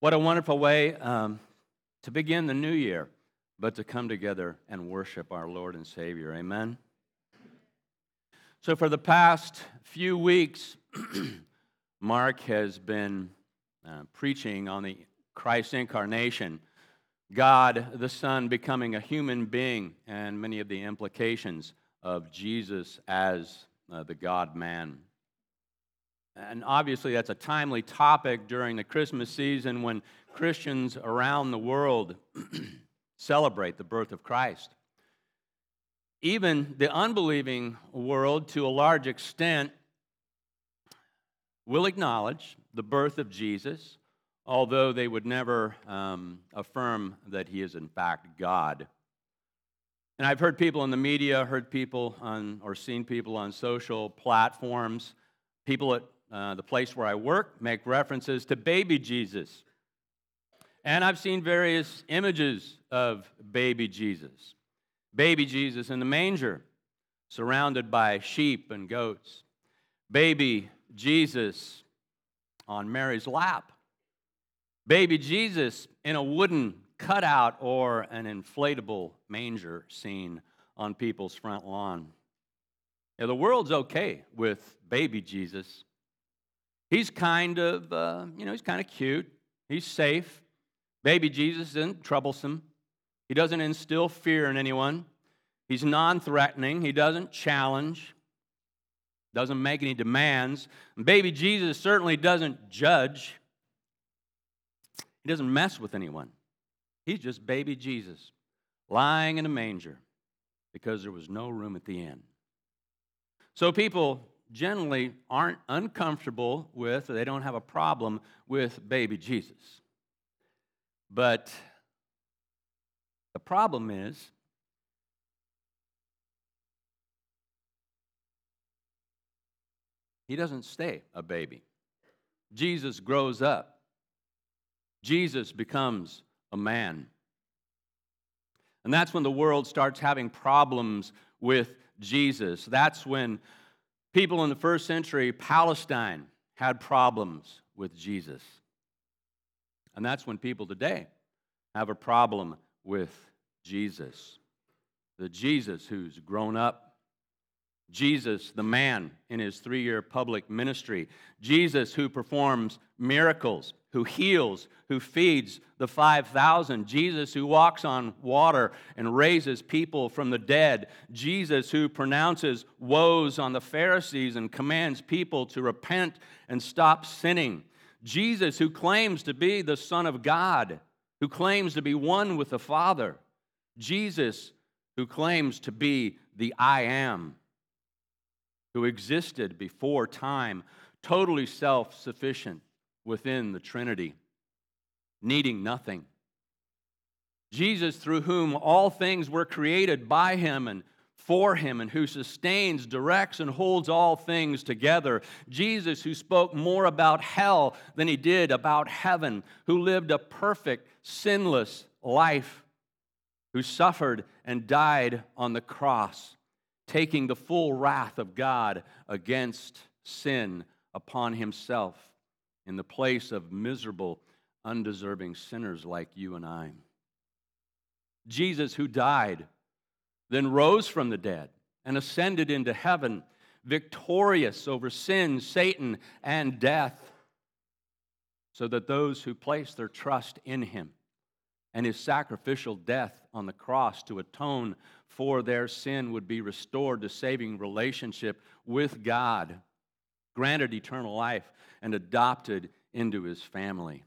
What a wonderful way um, to begin the new year, but to come together and worship our Lord and Savior. Amen. So, for the past few weeks, Mark has been uh, preaching on the Christ incarnation, God the Son becoming a human being, and many of the implications of Jesus as uh, the God man. And obviously, that's a timely topic during the Christmas season when Christians around the world celebrate the birth of Christ. Even the unbelieving world, to a large extent, will acknowledge the birth of Jesus, although they would never um, affirm that he is, in fact, God. And I've heard people in the media, heard people on, or seen people on social platforms, people at uh, the place where I work, make references to baby Jesus. And I've seen various images of baby Jesus. Baby Jesus in the manger, surrounded by sheep and goats. Baby Jesus on Mary's lap. Baby Jesus in a wooden cutout or an inflatable manger scene on people's front lawn. Now, the world's okay with baby Jesus. He's kind of, uh, you know, he's kind of cute. He's safe. Baby Jesus isn't troublesome. He doesn't instill fear in anyone. He's non threatening. He doesn't challenge, doesn't make any demands. And baby Jesus certainly doesn't judge. He doesn't mess with anyone. He's just baby Jesus lying in a manger because there was no room at the inn. So people generally aren't uncomfortable with, or they don't have a problem with baby Jesus. But the problem is, he doesn't stay a baby. Jesus grows up. Jesus becomes a man. And that's when the world starts having problems with Jesus. That's when People in the first century, Palestine, had problems with Jesus. And that's when people today have a problem with Jesus. The Jesus who's grown up Jesus, the man in his three year public ministry. Jesus, who performs miracles, who heals, who feeds the 5,000. Jesus, who walks on water and raises people from the dead. Jesus, who pronounces woes on the Pharisees and commands people to repent and stop sinning. Jesus, who claims to be the Son of God, who claims to be one with the Father. Jesus, who claims to be the I am who existed before time, totally self sufficient within the Trinity, needing nothing. Jesus, through whom all things were created by him and for him, and who sustains, directs, and holds all things together. Jesus, who spoke more about hell than he did about heaven, who lived a perfect, sinless life, who suffered and died on the cross taking the full wrath of God against sin upon himself in the place of miserable, undeserving sinners like you and I. Jesus, who died, then rose from the dead and ascended into heaven, victorious over sin, Satan, and death, so that those who place their trust in him and his sacrificial death on the cross to atone for their sin would be restored to saving relationship with God, granted eternal life, and adopted into his family.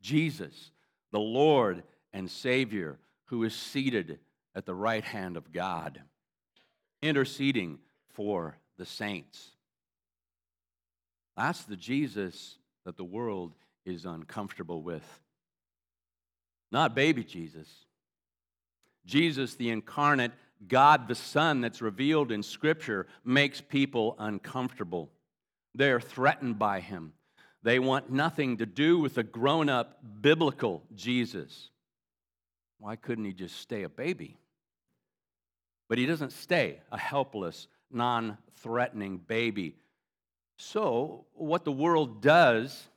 Jesus, the Lord and Savior, who is seated at the right hand of God, interceding for the saints. That's the Jesus that the world is uncomfortable with. Not baby Jesus. Jesus, the incarnate God the Son that's revealed in Scripture, makes people uncomfortable. They're threatened by him. They want nothing to do with a grown up biblical Jesus. Why couldn't he just stay a baby? But he doesn't stay a helpless, non threatening baby. So, what the world does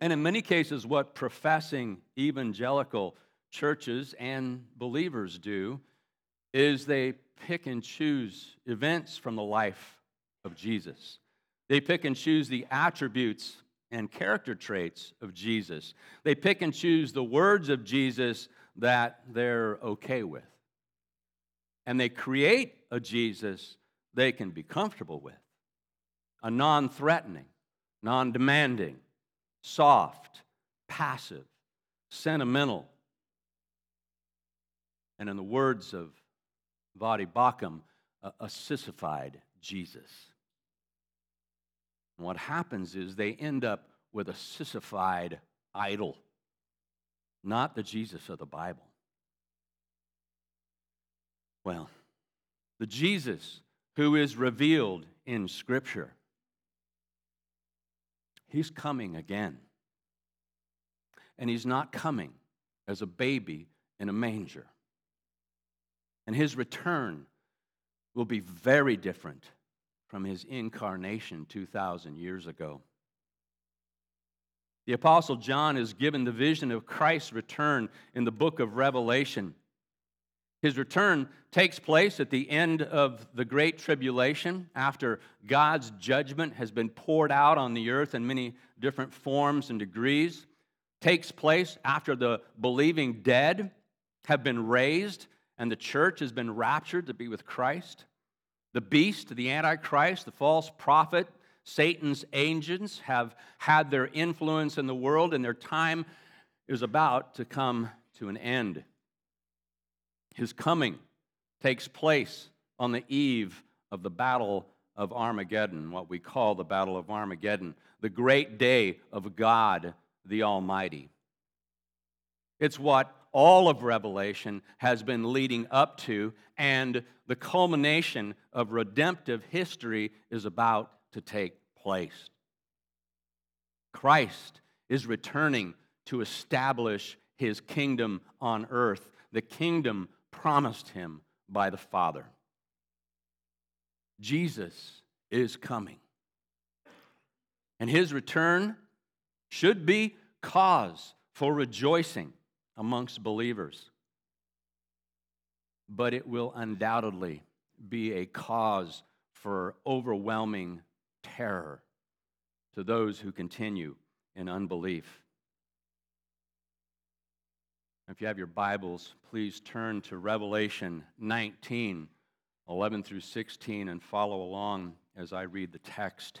And in many cases, what professing evangelical churches and believers do is they pick and choose events from the life of Jesus. They pick and choose the attributes and character traits of Jesus. They pick and choose the words of Jesus that they're okay with. And they create a Jesus they can be comfortable with a non threatening, non demanding, soft, passive, sentimental, and in the words of Voddie Baucham, a, a sissified Jesus. And what happens is they end up with a sissified idol, not the Jesus of the Bible. Well, the Jesus who is revealed in Scripture, he's coming again. And he's not coming as a baby in a manger. And his return will be very different from his incarnation 2,000 years ago. The Apostle John is given the vision of Christ's return in the book of Revelation. His return takes place at the end of the Great Tribulation after God's judgment has been poured out on the earth in many different forms and degrees. Takes place after the believing dead have been raised and the church has been raptured to be with Christ. The beast, the Antichrist, the false prophet, Satan's agents have had their influence in the world, and their time is about to come to an end. His coming takes place on the eve of the Battle of Armageddon, what we call the Battle of Armageddon, the great day of God the Almighty. It's what all of Revelation has been leading up to, and the culmination of redemptive history is about to take place. Christ is returning to establish his kingdom on earth, the kingdom promised him by the Father. Jesus is coming. And his return should be cause for rejoicing amongst believers. But it will undoubtedly be a cause for overwhelming terror to those who continue in unbelief. If you have your Bibles, please turn to Revelation 19, 11 through 16, and follow along as I read the text.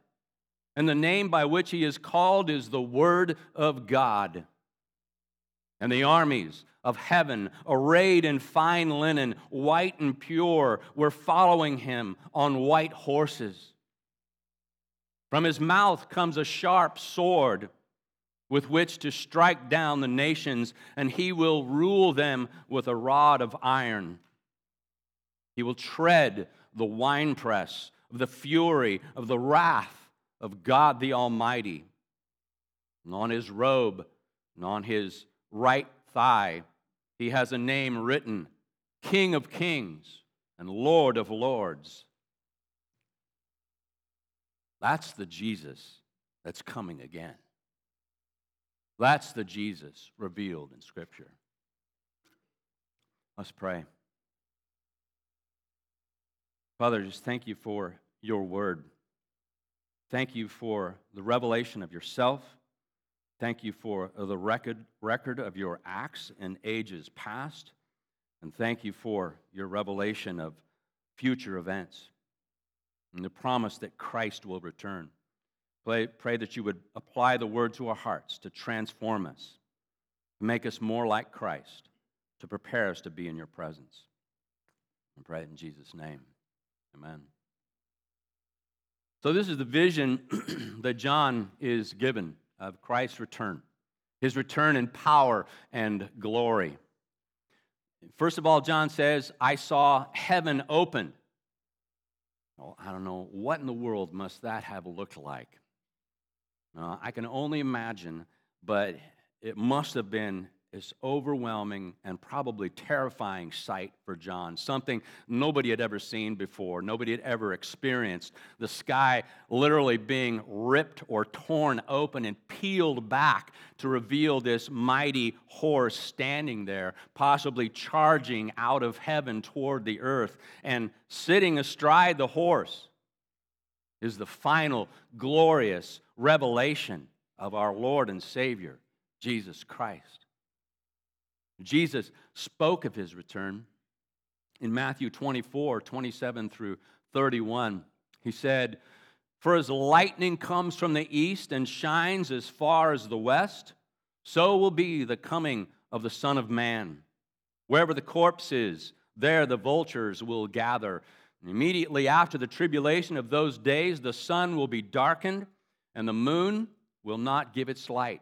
and the name by which he is called is the Word of God. And the armies of heaven, arrayed in fine linen, white and pure, were following him on white horses. From his mouth comes a sharp sword with which to strike down the nations, and he will rule them with a rod of iron. He will tread the winepress of the fury of the wrath of God the Almighty. And on his robe and on his right thigh, he has a name written King of Kings and Lord of Lords. That's the Jesus that's coming again. That's the Jesus revealed in Scripture. Let's pray. Father, just thank you for your word. Thank you for the revelation of yourself. Thank you for the record, record of your acts in ages past. And thank you for your revelation of future events and the promise that Christ will return. Pray, pray that you would apply the word to our hearts to transform us to make us more like Christ, to prepare us to be in your presence. I pray it in Jesus' name. Amen. So, this is the vision that John is given of Christ's return, his return in power and glory. First of all, John says, I saw heaven open. Well, I don't know, what in the world must that have looked like? Uh, I can only imagine, but it must have been this overwhelming and probably terrifying sight for John, something nobody had ever seen before, nobody had ever experienced. The sky literally being ripped or torn open and peeled back to reveal this mighty horse standing there, possibly charging out of heaven toward the earth. And sitting astride the horse is the final glorious revelation of our Lord and Savior, Jesus Christ. Jesus spoke of his return in Matthew 24, 27 through 31. He said, For as lightning comes from the east and shines as far as the west, so will be the coming of the Son of Man. Wherever the corpse is, there the vultures will gather. And immediately after the tribulation of those days, the sun will be darkened, and the moon will not give its light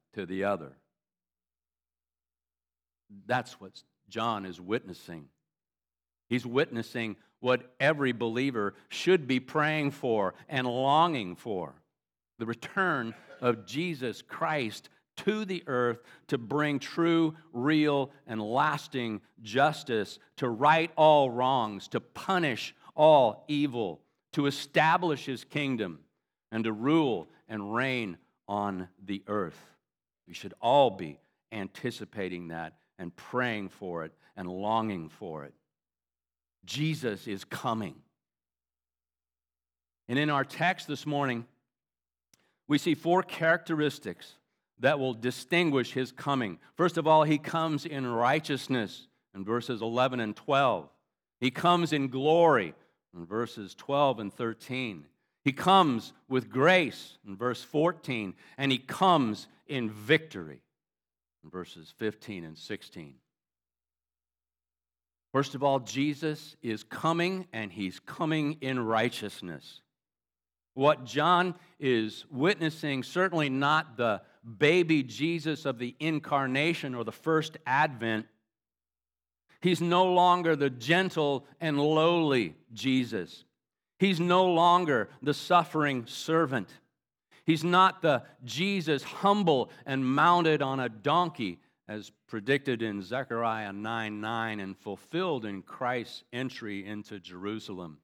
to the other. That's what John is witnessing. He's witnessing what every believer should be praying for and longing for the return of Jesus Christ to the earth to bring true, real, and lasting justice, to right all wrongs, to punish all evil, to establish his kingdom, and to rule and reign on the earth. We should all be anticipating that and praying for it and longing for it. Jesus is coming. And in our text this morning, we see four characteristics that will distinguish his coming. First of all, he comes in righteousness in verses 11 and 12. He comes in glory in verses 12 and 13. He comes with grace in verse 14, and he comes in victory in verses 15 and 16. First of all, Jesus is coming, and he's coming in righteousness. What John is witnessing, certainly not the baby Jesus of the incarnation or the first advent. He's no longer the gentle and lowly Jesus. He's no longer the suffering servant. He's not the Jesus humble and mounted on a donkey, as predicted in Zechariah 9 9 and fulfilled in Christ's entry into Jerusalem.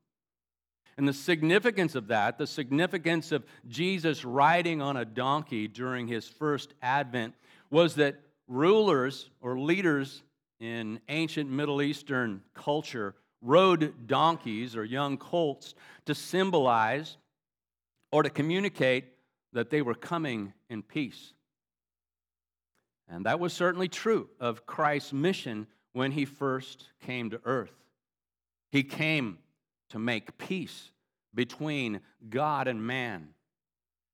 And the significance of that, the significance of Jesus riding on a donkey during his first advent, was that rulers or leaders in ancient Middle Eastern culture rode donkeys or young colts to symbolize or to communicate that they were coming in peace. And that was certainly true of Christ's mission when he first came to earth. He came to make peace between God and man,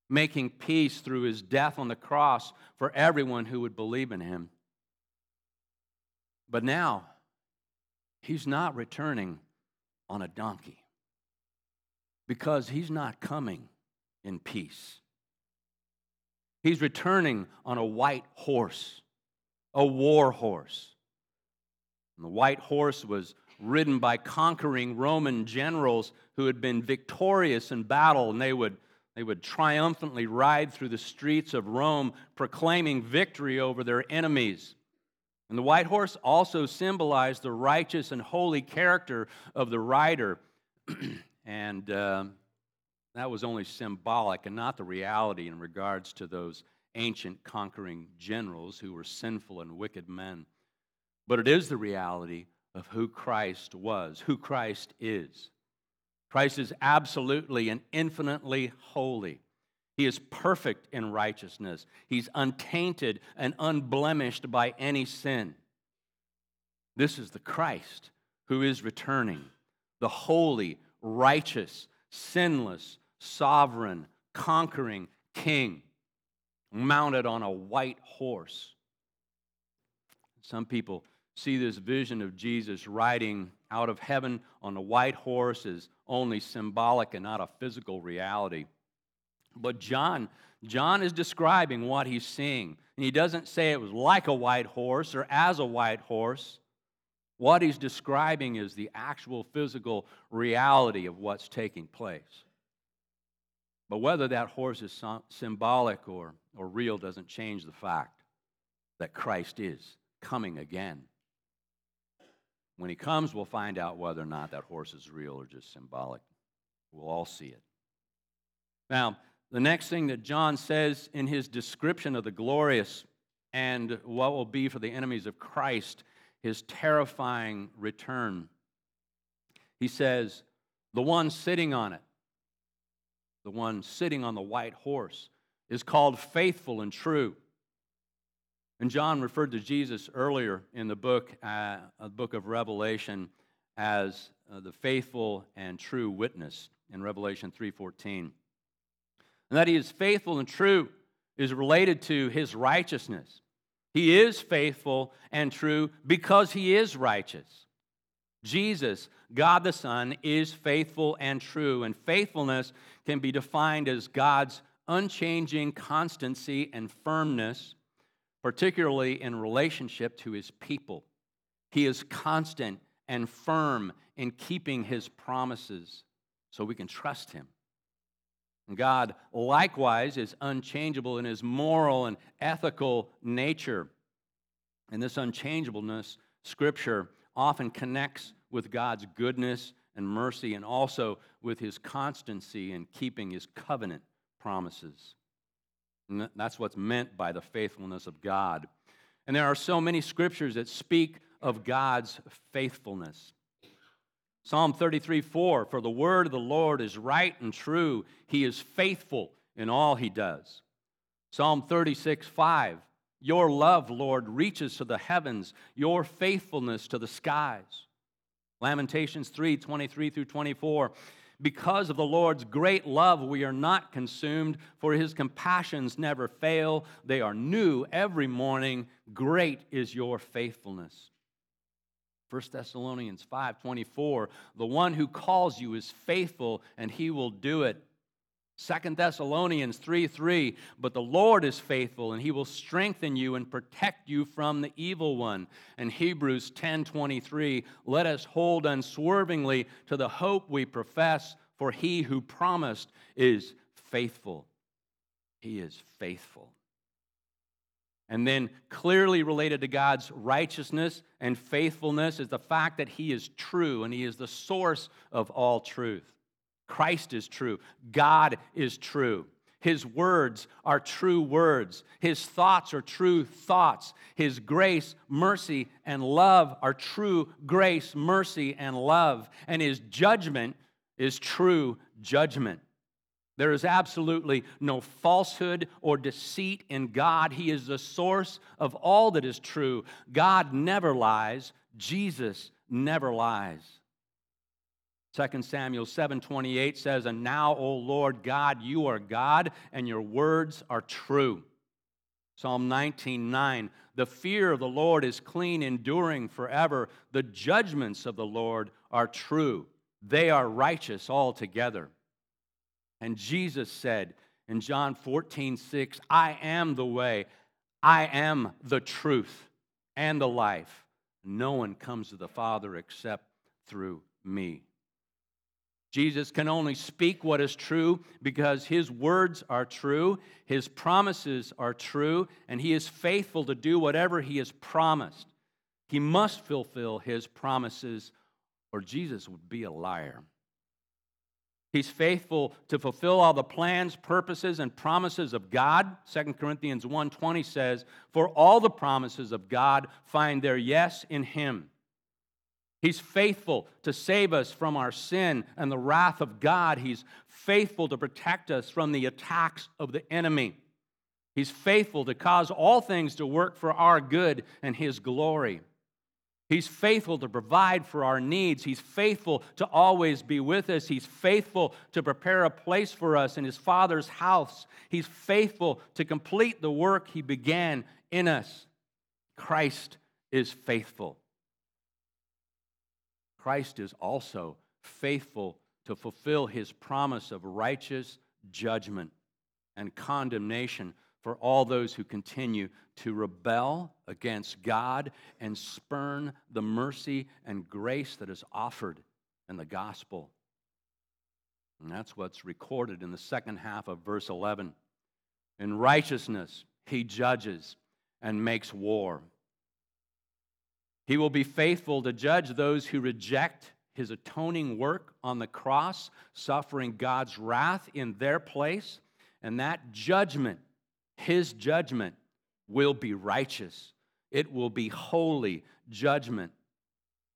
making peace through his death on the cross for everyone who would believe in him. But now, he's not returning on a donkey because he's not coming in peace. He's returning on a white horse, a war horse. And the white horse was ridden by conquering Roman generals who had been victorious in battle, and they would, they would triumphantly ride through the streets of Rome, proclaiming victory over their enemies. And the white horse also symbolized the righteous and holy character of the rider. and uh, that was only symbolic and not the reality in regards to those ancient conquering generals who were sinful and wicked men. But it is the reality of who Christ was, who Christ is. Christ is absolutely and infinitely holy. He is perfect in righteousness. He's untainted and unblemished by any sin. This is the Christ who is returning, the holy, righteous, sinless, sovereign, conquering king, mounted on a white horse. Some people see this vision of Jesus riding out of heaven on a white horse as only symbolic and not a physical reality. But John, John is describing what he's seeing. And he doesn't say it was like a white horse or as a white horse. What he's describing is the actual physical reality of what's taking place. But whether that horse is symbolic or, or real doesn't change the fact that Christ is coming again. When he comes, we'll find out whether or not that horse is real or just symbolic. We'll all see it. Now, the next thing that John says in his description of the glorious and what will be for the enemies of Christ, his terrifying return, he says, The one sitting on it, the one sitting on the white horse, is called faithful and true. And John referred to Jesus earlier in the book, uh, the book of Revelation, as uh, the faithful and true witness in Revelation 3:14 and that he is faithful and true is related to his righteousness. He is faithful and true because he is righteous. Jesus, God the Son, is faithful and true, and faithfulness can be defined as God's unchanging constancy and firmness, particularly in relationship to his people. He is constant and firm in keeping his promises, so we can trust him. God likewise is unchangeable in his moral and ethical nature. And this unchangeableness, Scripture often connects with God's goodness and mercy and also with his constancy in keeping his covenant promises. And that's what's meant by the faithfulness of God. And there are so many scriptures that speak of God's faithfulness. Psalm 33 4 For the word of the Lord is right and true, he is faithful in all he does. Psalm 36 5 Your love, Lord, reaches to the heavens, your faithfulness to the skies. Lamentations 3 23 through 24 because of the Lord's great love, we are not consumed, for his compassions never fail. They are new every morning. Great is your faithfulness. 1 Thessalonians 5:24, the one who calls you is faithful and he will do it. 2 Thessalonians 3 3, but the Lord is faithful and he will strengthen you and protect you from the evil one. And Hebrews 10 23, let us hold unswervingly to the hope we profess, for he who promised is faithful. He is faithful. And then, clearly related to God's righteousness and faithfulness, is the fact that He is true and He is the source of all truth. Christ is true, God is true. His words are true words. His thoughts are true thoughts. His grace, mercy, and love are true grace, mercy, and love. And His judgment is true judgment. There is absolutely no falsehood or deceit in God. He is the source of all that is true. God never lies. Jesus never lies. 2 Samuel 7:28 says, "And now, O Lord God, you are God, and your words are true." Psalm 19:9, "The fear of the Lord is clean, enduring forever. The judgments of the Lord are true. They are righteous altogether." And Jesus said in John 14, 6, I am the way, I am the truth and the life. No one comes to the Father except through me. Jesus can only speak what is true because his words are true, his promises are true, and he is faithful to do whatever he has promised. He must fulfill his promises, or Jesus would be a liar. He's faithful to fulfill all the plans, purposes, and promises of God. 2 Corinthians 1:20 says, "For all the promises of God find their yes in him." He's faithful to save us from our sin and the wrath of God. He's faithful to protect us from the attacks of the enemy. He's faithful to cause all things to work for our good and his glory. He's faithful to provide for our needs. He's faithful to always be with us. He's faithful to prepare a place for us in His Father's house. He's faithful to complete the work He began in us. Christ is faithful. Christ is also faithful to fulfill His promise of righteous judgment and condemnation for all those who continue to rebel against God and spurn the mercy and grace that is offered in the gospel. And that's what's recorded in the second half of verse 11. In righteousness, he judges and makes war. He will be faithful to judge those who reject his atoning work on the cross, suffering God's wrath in their place. And that judgment his judgment will be righteous, it will be holy judgment.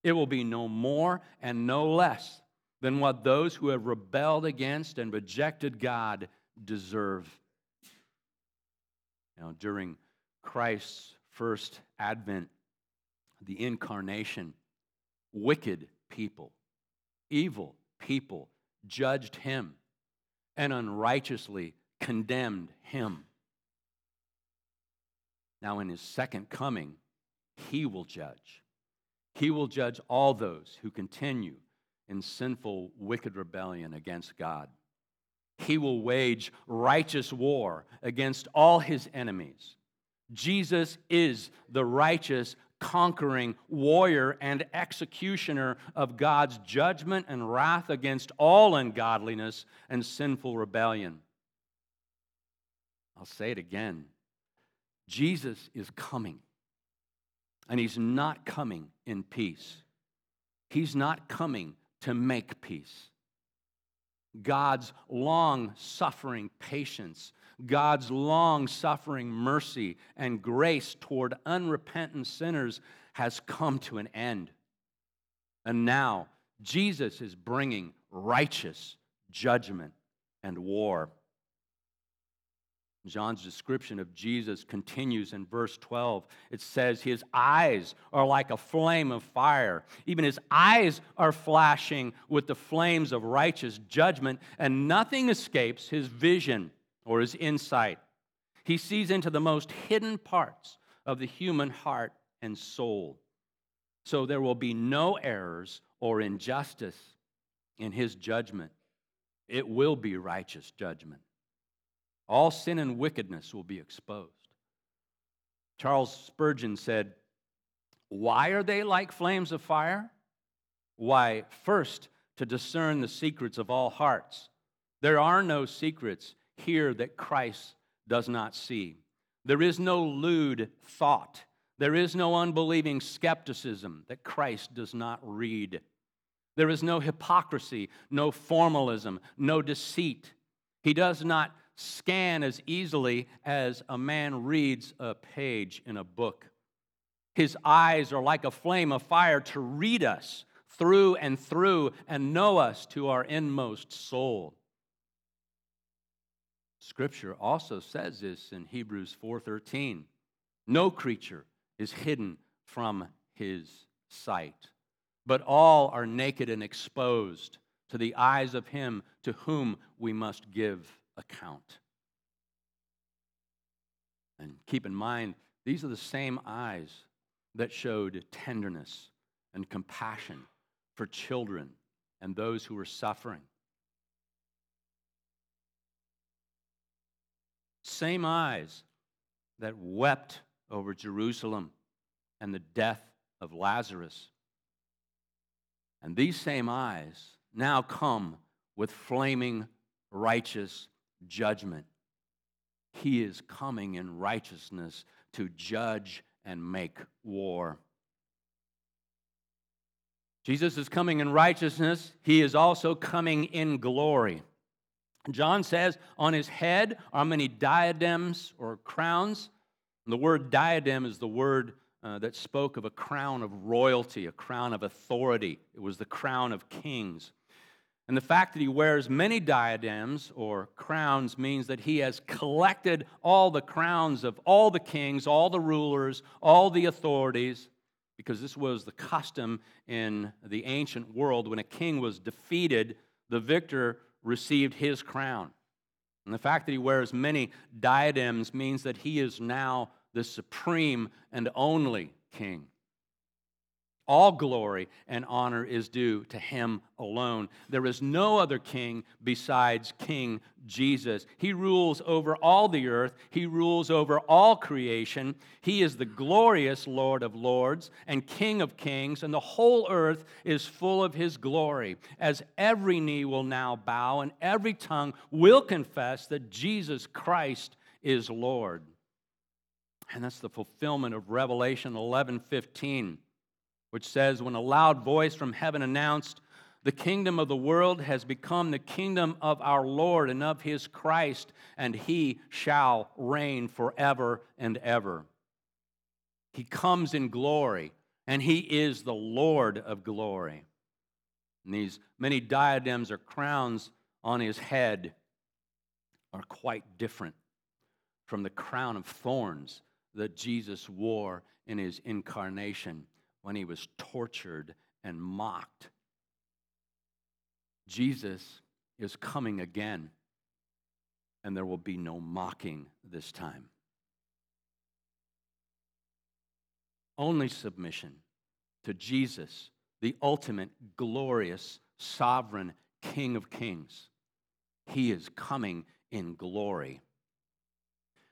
It will be no more and no less than what those who have rebelled against and rejected God deserve. Now, during Christ's first advent, the incarnation, wicked people, evil people judged him and unrighteously condemned him. Now, in his second coming, he will judge. He will judge all those who continue in sinful, wicked rebellion against God. He will wage righteous war against all his enemies. Jesus is the righteous, conquering warrior and executioner of God's judgment and wrath against all ungodliness and sinful rebellion. I'll say it again Jesus is coming. And he's not coming in peace. He's not coming to make peace. God's long suffering patience, God's long suffering mercy and grace toward unrepentant sinners has come to an end. And now Jesus is bringing righteous judgment and war. John's description of Jesus continues in verse 12. It says, His eyes are like a flame of fire. Even his eyes are flashing with the flames of righteous judgment, and nothing escapes his vision or his insight. He sees into the most hidden parts of the human heart and soul. So there will be no errors or injustice in his judgment. It will be righteous judgment. All sin and wickedness will be exposed. Charles Spurgeon said, Why are they like flames of fire? Why, first, to discern the secrets of all hearts. There are no secrets here that Christ does not see. There is no lewd thought. There is no unbelieving skepticism that Christ does not read. There is no hypocrisy, no formalism, no deceit. He does not scan as easily as a man reads a page in a book. His eyes are like a flame of fire to read us through and through and know us to our inmost soul. Scripture also says this in Hebrews 4:13. No creature is hidden from his sight, but all are naked and exposed to the eyes of him to whom we must give account. And keep in mind, these are the same eyes that showed tenderness and compassion for children and those who were suffering. Same eyes that wept over Jerusalem and the death of Lazarus. And these same eyes now come with flaming righteous judgment. He is coming in righteousness to judge and make war. Jesus is coming in righteousness, he is also coming in glory. John says, On his head are many diadems or crowns. And the word diadem is the word uh, that spoke of a crown of royalty, a crown of authority. It was the crown of kings. And the fact that he wears many diadems or crowns means that he has collected all the crowns of all the kings, all the rulers, all the authorities, because this was the custom in the ancient world. When a king was defeated, the victor received his crown. And the fact that he wears many diadems means that he is now the supreme and only king. All glory and honor is due to him alone. There is no other king besides King Jesus. He rules over all the earth, he rules over all creation. He is the glorious Lord of lords and King of kings, and the whole earth is full of his glory. As every knee will now bow and every tongue will confess that Jesus Christ is Lord. And that's the fulfillment of Revelation 11 15 which says, When a loud voice from heaven announced, The kingdom of the world has become the kingdom of our Lord and of his Christ, and he shall reign forever and ever. He comes in glory, and he is the Lord of glory. And these many diadems or crowns on his head are quite different from the crown of thorns that Jesus wore in his incarnation when he was tortured and mocked. Jesus is coming again, and there will be no mocking this time. Only submission to Jesus, the ultimate, glorious, sovereign King of Kings. He is coming in glory.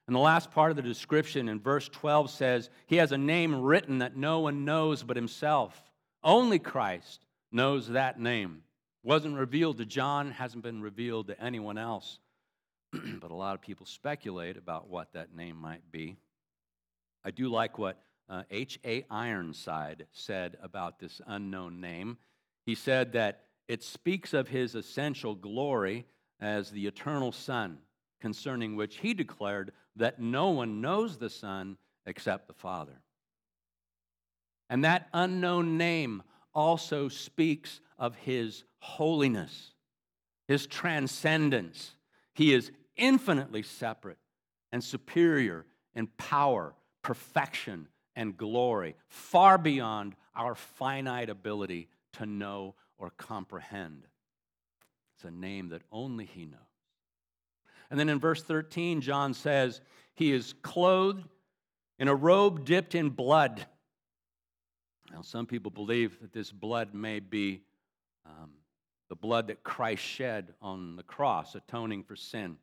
And the last part of the description in verse 12 says, He has a name written that no one knows but Himself. Only Christ knows that name. Wasn't revealed to John, hasn't been revealed to anyone else. but a lot of people speculate about what that name might be. I do like what H.A. Uh, Ironside said about this unknown name. He said that it speaks of his essential glory as the eternal Son, concerning which he declared that no one knows the Son except the Father. And that unknown name also speaks of his holiness, his transcendence. He is infinitely separate and superior in power, perfection, and glory, far beyond our finite ability to know or comprehend. It's a name that only he knows. And then in verse 13, John says, He is clothed in a robe dipped in blood. Now, some people believe that this blood may be um, the blood that Christ shed on the cross, atoning for sin.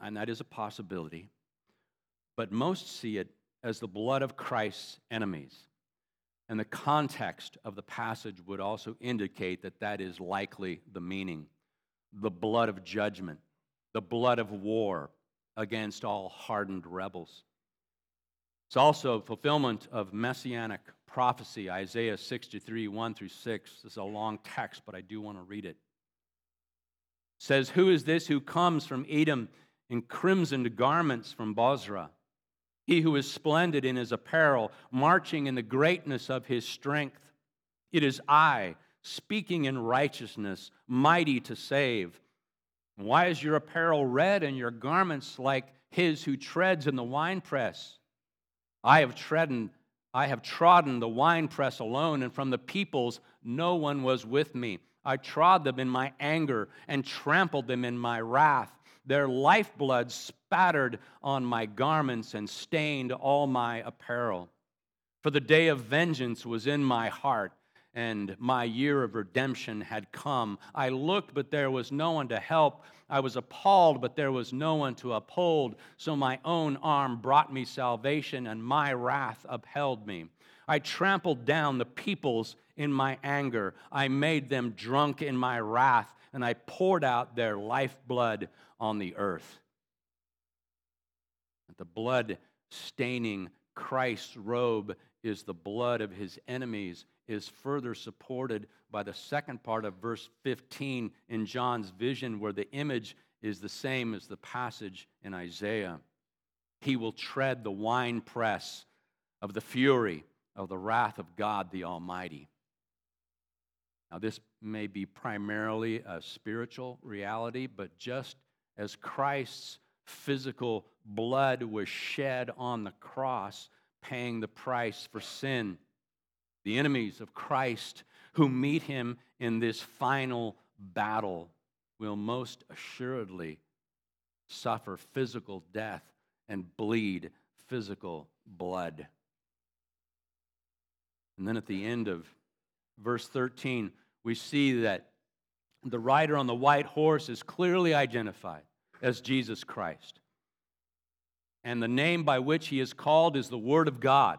And that is a possibility. But most see it as the blood of Christ's enemies. And the context of the passage would also indicate that that is likely the meaning the blood of judgment the blood of war against all hardened rebels. It's also fulfillment of messianic prophecy, Isaiah 63, 1 through 6. This is a long text, but I do want to read it. it says, Who is this who comes from Edom in crimsoned garments from Bozrah? He who is splendid in his apparel, marching in the greatness of his strength. It is I, speaking in righteousness, mighty to save. Why is your apparel red and your garments like his who treads in the winepress? I have trodden, I have trodden the winepress alone, and from the peoples no one was with me. I trod them in my anger and trampled them in my wrath. Their lifeblood spattered on my garments and stained all my apparel. For the day of vengeance was in my heart and my year of redemption had come. I looked, but there was no one to help. I was appalled, but there was no one to uphold. So my own arm brought me salvation, and my wrath upheld me. I trampled down the peoples in my anger. I made them drunk in my wrath, and I poured out their lifeblood on the earth. The blood staining Christ's robe is the blood of his enemies is further supported by the second part of verse 15 in John's vision, where the image is the same as the passage in Isaiah. He will tread the winepress of the fury of the wrath of God the Almighty. Now, this may be primarily a spiritual reality, but just as Christ's physical blood was shed on the cross, paying the price for sin, the enemies of Christ who meet him in this final battle will most assuredly suffer physical death and bleed physical blood. And then at the end of verse 13, we see that the rider on the white horse is clearly identified as Jesus Christ. And the name by which he is called is the Word of God.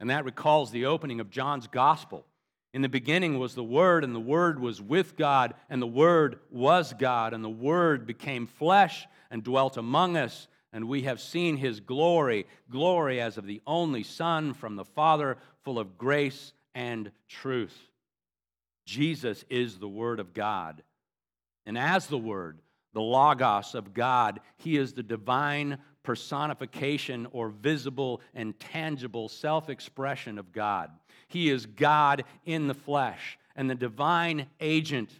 And that recalls the opening of John's Gospel. In the beginning was the Word, and the Word was with God, and the Word was God, and the Word became flesh and dwelt among us, and we have seen his glory, glory as of the only Son from the Father, full of grace and truth. Jesus is the Word of God. And as the Word, the Logos of God, He is the divine personification or visible and tangible self expression of God. He is God in the flesh and the divine agent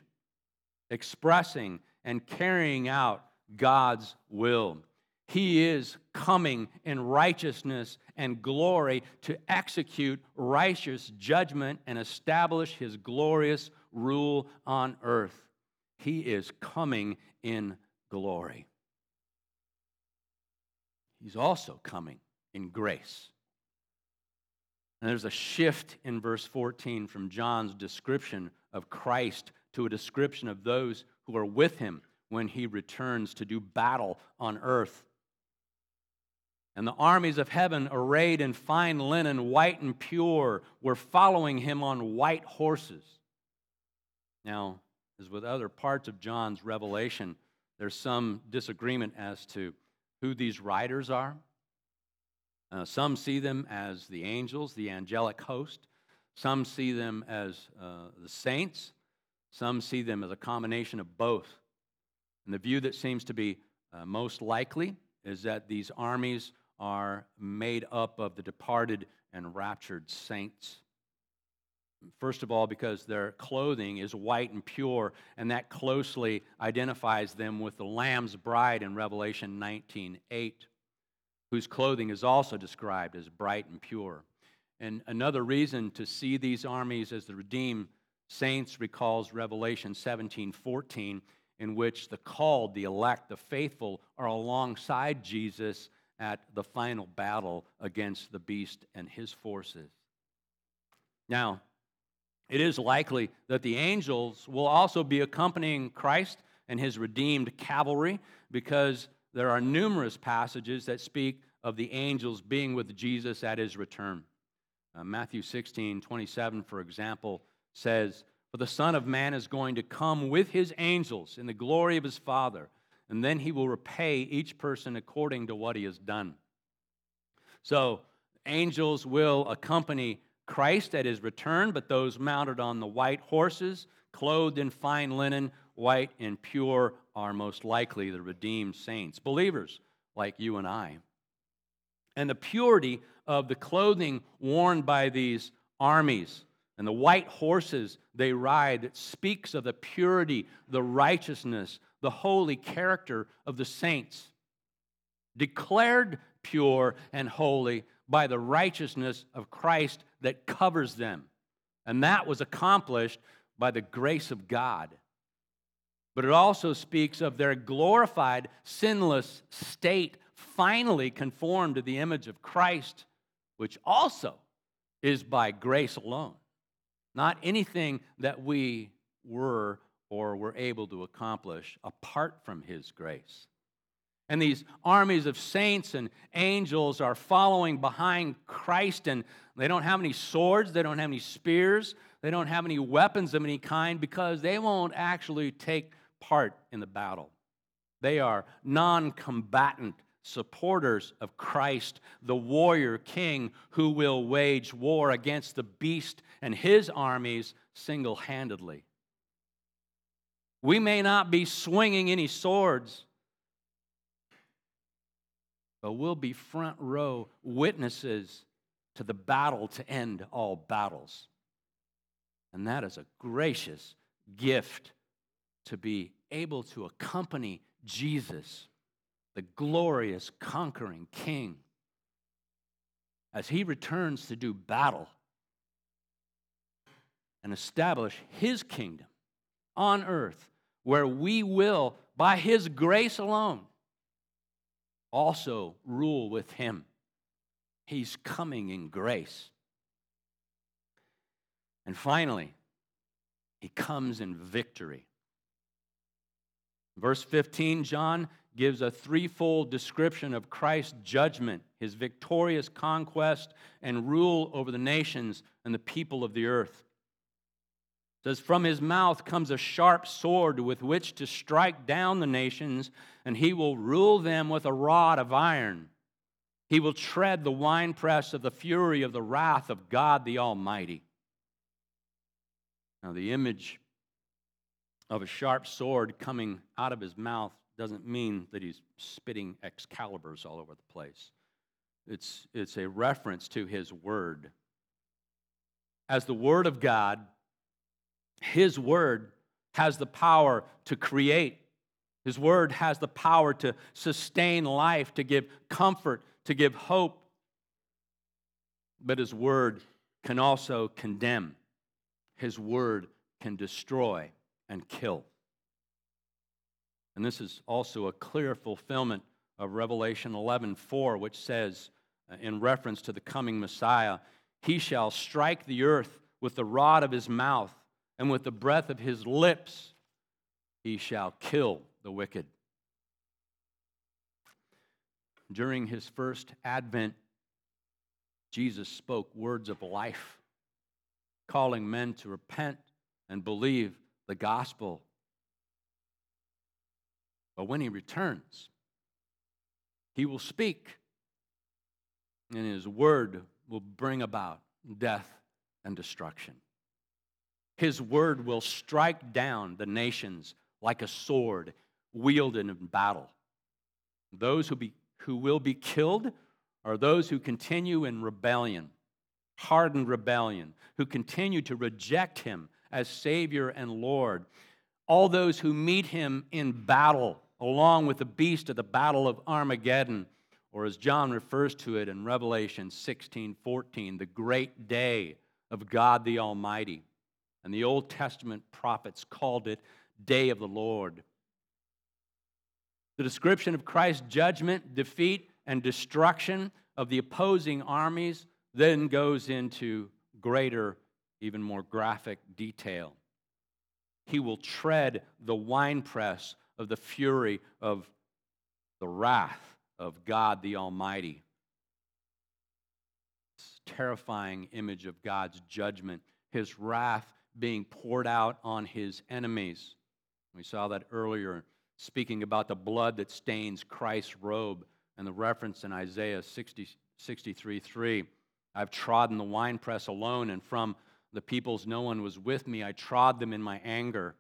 expressing and carrying out God's will. He is coming in righteousness and glory to execute righteous judgment and establish his glorious rule on earth. He is coming in glory. He's also coming in grace. And there's a shift in verse 14 from John's description of Christ to a description of those who are with him when he returns to do battle on earth. And the armies of heaven, arrayed in fine linen, white and pure, were following him on white horses. Now, as with other parts of John's revelation, there's some disagreement as to who these riders are. Uh, some see them as the angels, the angelic host. Some see them as uh, the saints. Some see them as a combination of both. And the view that seems to be uh, most likely is that these armies are made up of the departed and raptured saints. First of all, because their clothing is white and pure, and that closely identifies them with the Lamb's bride in Revelation 19:8, whose clothing is also described as bright and pure. And another reason to see these armies as the redeemed saints recalls Revelation 17:14, in which the called, the elect, the faithful are alongside Jesus at the final battle against the beast and his forces. Now, it is likely that the angels will also be accompanying Christ and his redeemed cavalry because there are numerous passages that speak of the angels being with Jesus at his return. Uh, Matthew 16, 27, for example, says, For the Son of Man is going to come with his angels in the glory of his Father and then he will repay each person according to what he has done. So, angels will accompany Christ at his return, but those mounted on the white horses, clothed in fine linen, white and pure, are most likely the redeemed saints, believers like you and I. And the purity of the clothing worn by these armies and the white horses they ride that speaks of the purity, the righteousness, the holy character of the saints, declared pure and holy by the righteousness of Christ that covers them. And that was accomplished by the grace of God. But it also speaks of their glorified, sinless state, finally conformed to the image of Christ, which also is by grace alone, not anything that we were or were able to accomplish apart from His grace. And these armies of saints and angels are following behind Christ, and they don't have any swords, they don't have any spears, they don't have any weapons of any kind because they won't actually take part in the battle. They are non combatant supporters of Christ, the warrior king who will wage war against the beast and his armies single handedly. We may not be swinging any swords, but we'll be front row witnesses to the battle to end all battles. And that is a gracious gift to be able to accompany Jesus, the glorious conquering King, as he returns to do battle and establish his kingdom on earth, where we will, by his grace alone, also rule with him. He's coming in grace. And finally, he comes in victory. Verse 15, John gives a threefold description of Christ's judgment, his victorious conquest and rule over the nations and the people of the earth. Says, From his mouth comes a sharp sword with which to strike down the nations, and he will rule them with a rod of iron. He will tread the winepress of the fury of the wrath of God the Almighty. Now, the image of a sharp sword coming out of his mouth doesn't mean that he's spitting Excaliburs all over the place. It's, it's a reference to his word. As the word of God, his word has the power to create. His word has the power to sustain life, to give comfort, to give hope. But his word can also condemn. His word can destroy and kill. And this is also a clear fulfillment of Revelation 11:4 which says uh, in reference to the coming Messiah, he shall strike the earth with the rod of his mouth and with the breath of his lips he shall kill the wicked. During his first advent, Jesus spoke words of life, calling men to repent and believe the gospel. But when he returns, he will speak, and his word will bring about death and destruction. His word will strike down the nations like a sword wielded in battle. Those who, be, who will be killed are those who continue in rebellion, hardened rebellion, who continue to reject him as Savior and Lord. All those who meet him in battle, along with the beast at the battle of Armageddon, or as John refers to it in Revelation 16 14, the great day of God the Almighty. And the Old Testament prophets called it Day of the Lord. The description of Christ's judgment, defeat, and destruction of the opposing armies then goes into greater even more graphic detail. He will tread the winepress of the fury of the wrath of God the Almighty. This terrifying image of God's judgment, his wrath being poured out on his enemies. We saw that earlier, speaking about the blood that stains Christ's robe and the reference in Isaiah 60, 63 3. I've trodden the winepress alone, and from the peoples no one was with me. I trod them in my anger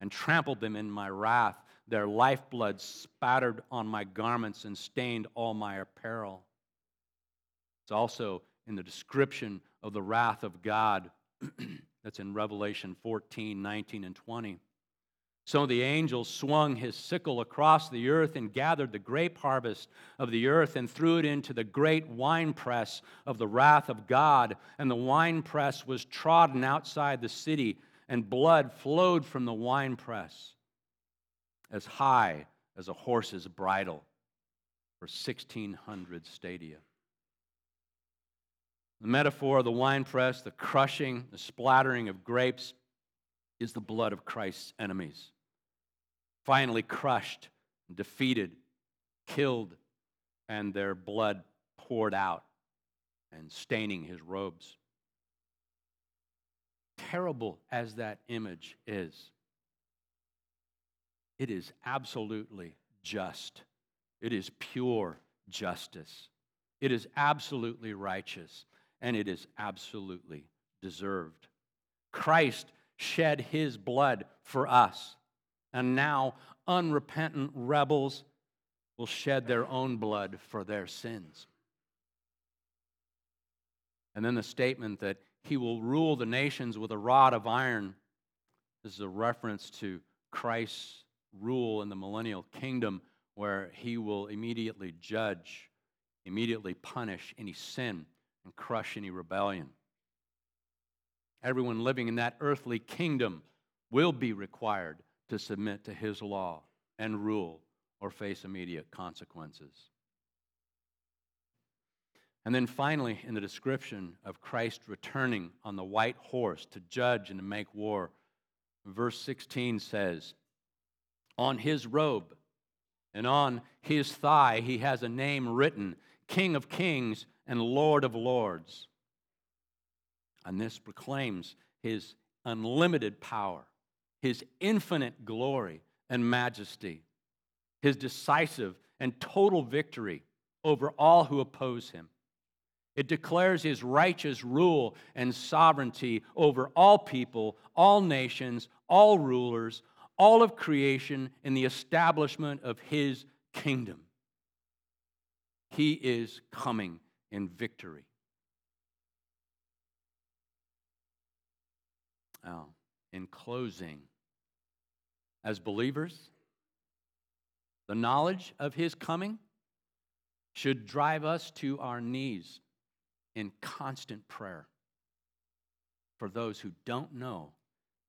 and trampled them in my wrath. Their lifeblood spattered on my garments and stained all my apparel. It's also in the description of the wrath of God that's in Revelation 14, 19, and 20. So the angel swung his sickle across the earth and gathered the grape harvest of the earth and threw it into the great winepress of the wrath of God. And the winepress was trodden outside the city, and blood flowed from the winepress as high as a horse's bridle for 1,600 stadia. The metaphor of the winepress, the crushing, the splattering of grapes, is the blood of Christ's enemies finally crushed, defeated, killed, and their blood poured out and staining his robes. Terrible as that image is, it is absolutely just It is pure justice. It is absolutely righteous, and it is absolutely deserved. Christ shed his blood for us, and now unrepentant rebels will shed their own blood for their sins. And then the statement that he will rule the nations with a rod of iron this is a reference to Christ's rule in the millennial kingdom where he will immediately judge, immediately punish any sin, and crush any rebellion. Everyone living in that earthly kingdom will be required to submit to his law and rule or face immediate consequences. And then finally, in the description of Christ returning on the white horse to judge and to make war, verse 16 says, On his robe and on his thigh he has a name written King of Kings and Lord of Lords. And this proclaims his unlimited power, his infinite glory and majesty, his decisive and total victory over all who oppose him. It declares his righteous rule and sovereignty over all people, all nations, all rulers, all of creation in the establishment of his kingdom. He is coming in victory. Now, in closing, as believers, the knowledge of his coming should drive us to our knees in constant prayer for those who don't know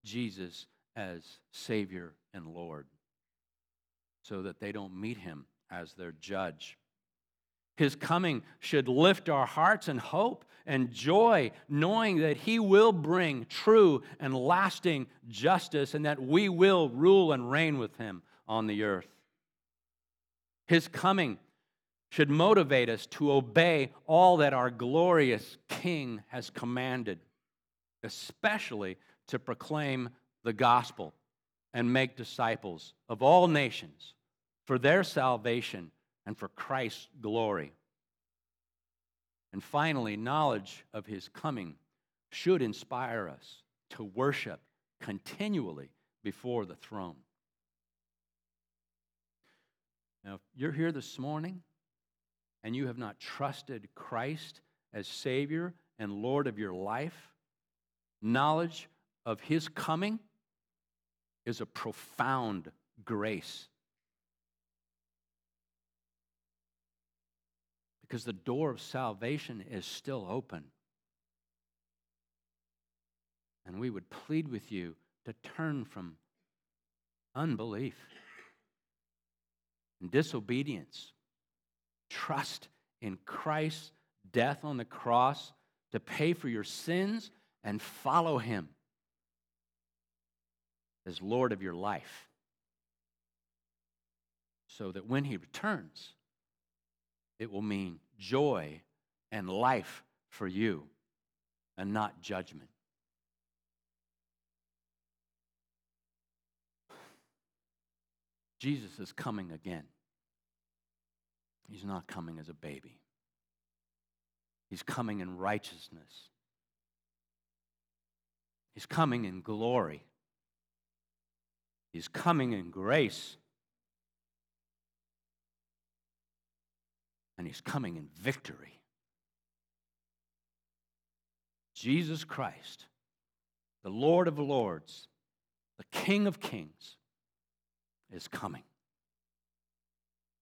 Jesus as Savior and Lord so that they don't meet him as their judge. His coming should lift our hearts and hope and joy, knowing that He will bring true and lasting justice and that we will rule and reign with Him on the earth. His coming should motivate us to obey all that our glorious King has commanded, especially to proclaim the gospel and make disciples of all nations for their salvation and for Christ's glory. And finally, knowledge of his coming should inspire us to worship continually before the throne. Now, if you're here this morning and you have not trusted Christ as Savior and Lord of your life, knowledge of His coming is a profound grace. Because the door of salvation is still open. And we would plead with you to turn from unbelief and disobedience trust in Christ's death on the cross to pay for your sins and follow him as Lord of your life. So that when he returns, it will mean joy and life for you and not judgment. Jesus is coming again. He's not coming as a baby, He's coming in righteousness, He's coming in glory, He's coming in grace, and He's coming in victory. Jesus Christ, the Lord of Lords, the King of Kings, is coming.